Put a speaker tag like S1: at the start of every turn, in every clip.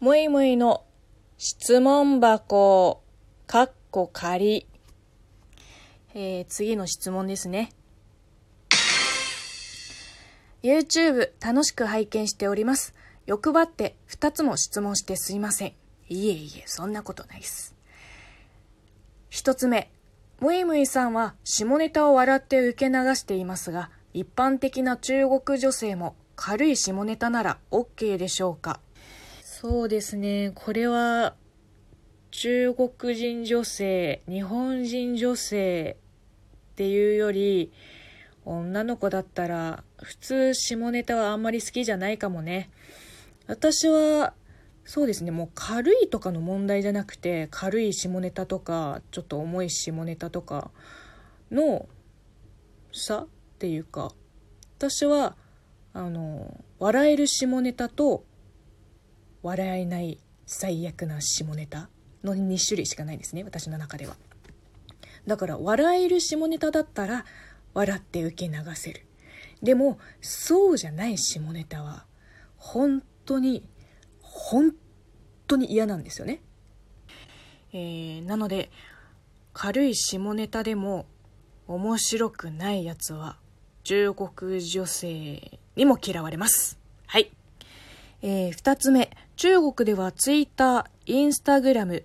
S1: むいむいの質問箱、かっこ仮。えー、次の質問ですね。YouTube 楽しく拝見しております。欲張って2つも質問してすいません。いえいえ、そんなことないです。1つ目、むいむいさんは下ネタを笑って受け流していますが、一般的な中国女性も軽い下ネタなら OK でしょうか？そうですね。これは、中国人女性、日本人女性っていうより、女の子だったら、普通下ネタはあんまり好きじゃないかもね。私は、そうですね、もう軽いとかの問題じゃなくて、軽い下ネタとか、ちょっと重い下ネタとかの差っていうか、私は、あの、笑える下ネタと、笑えない最悪な下ネタの2種類しかないですね私の中では。だから笑える下ネタだったら笑って受け流せる。でもそうじゃない下ネタは本当に本当に嫌なんですよね、えー、なので軽い下ネタでも面白くないやつは中国女性にも嫌われます。はい。えー、2つ目。中国ではツイッター、インスタグラム、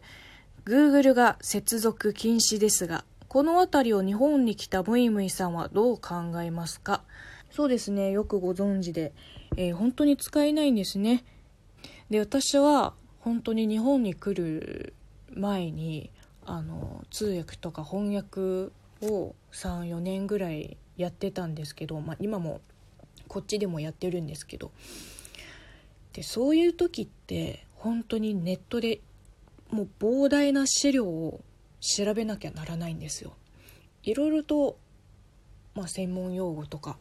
S1: グーグルが接続禁止ですが、この辺りを日本に来たムイムイさんはどう考えますか？そうですね、よくご存知で、えー、本当に使えないんですね。で、私は本当に日本に来る前に、あの、通訳とか翻訳を3、4年ぐらいやってたんですけど、まあ、今もこっちでもやってるんですけど、でそういう時って本当にネットでもう膨大な資料を調べなきゃならないんですよ。いろいろと、まあ、専門用語とか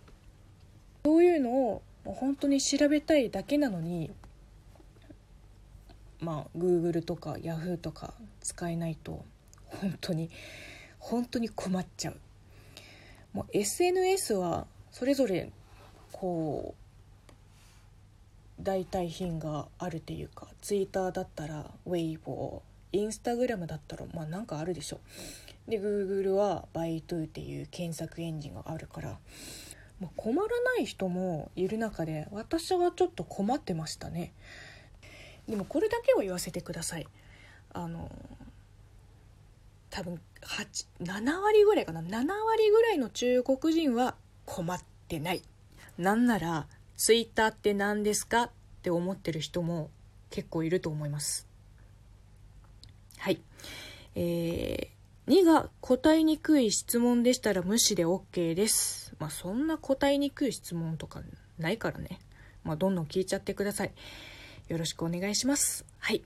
S1: そういうのをもう本当に調べたいだけなのにまあ Google とか Yahoo とか使えないと本当に本当に困っちゃう。もう SNS はそれぞれこう代替品があるっていうかツイッターだったらウェイボーインスタグラムだったらまあなんかあるでしょ。で Google はバイトゥーっていう検索エンジンがあるから、まあ、困らない人もいる中で私はちょっと困ってましたね。でもこれだけを言わせてください。あの多分7割ぐらいかな。7割ぐらいの中国人は困ってない。なんならツイッターって何ですかって思ってる人も結構いると思います。はい。えー、2が答えにくい質問でしたら無視で OK です。まあそんな答えにくい質問とかないからね。まあどんどん聞いちゃってください。よろしくお願いします。はい。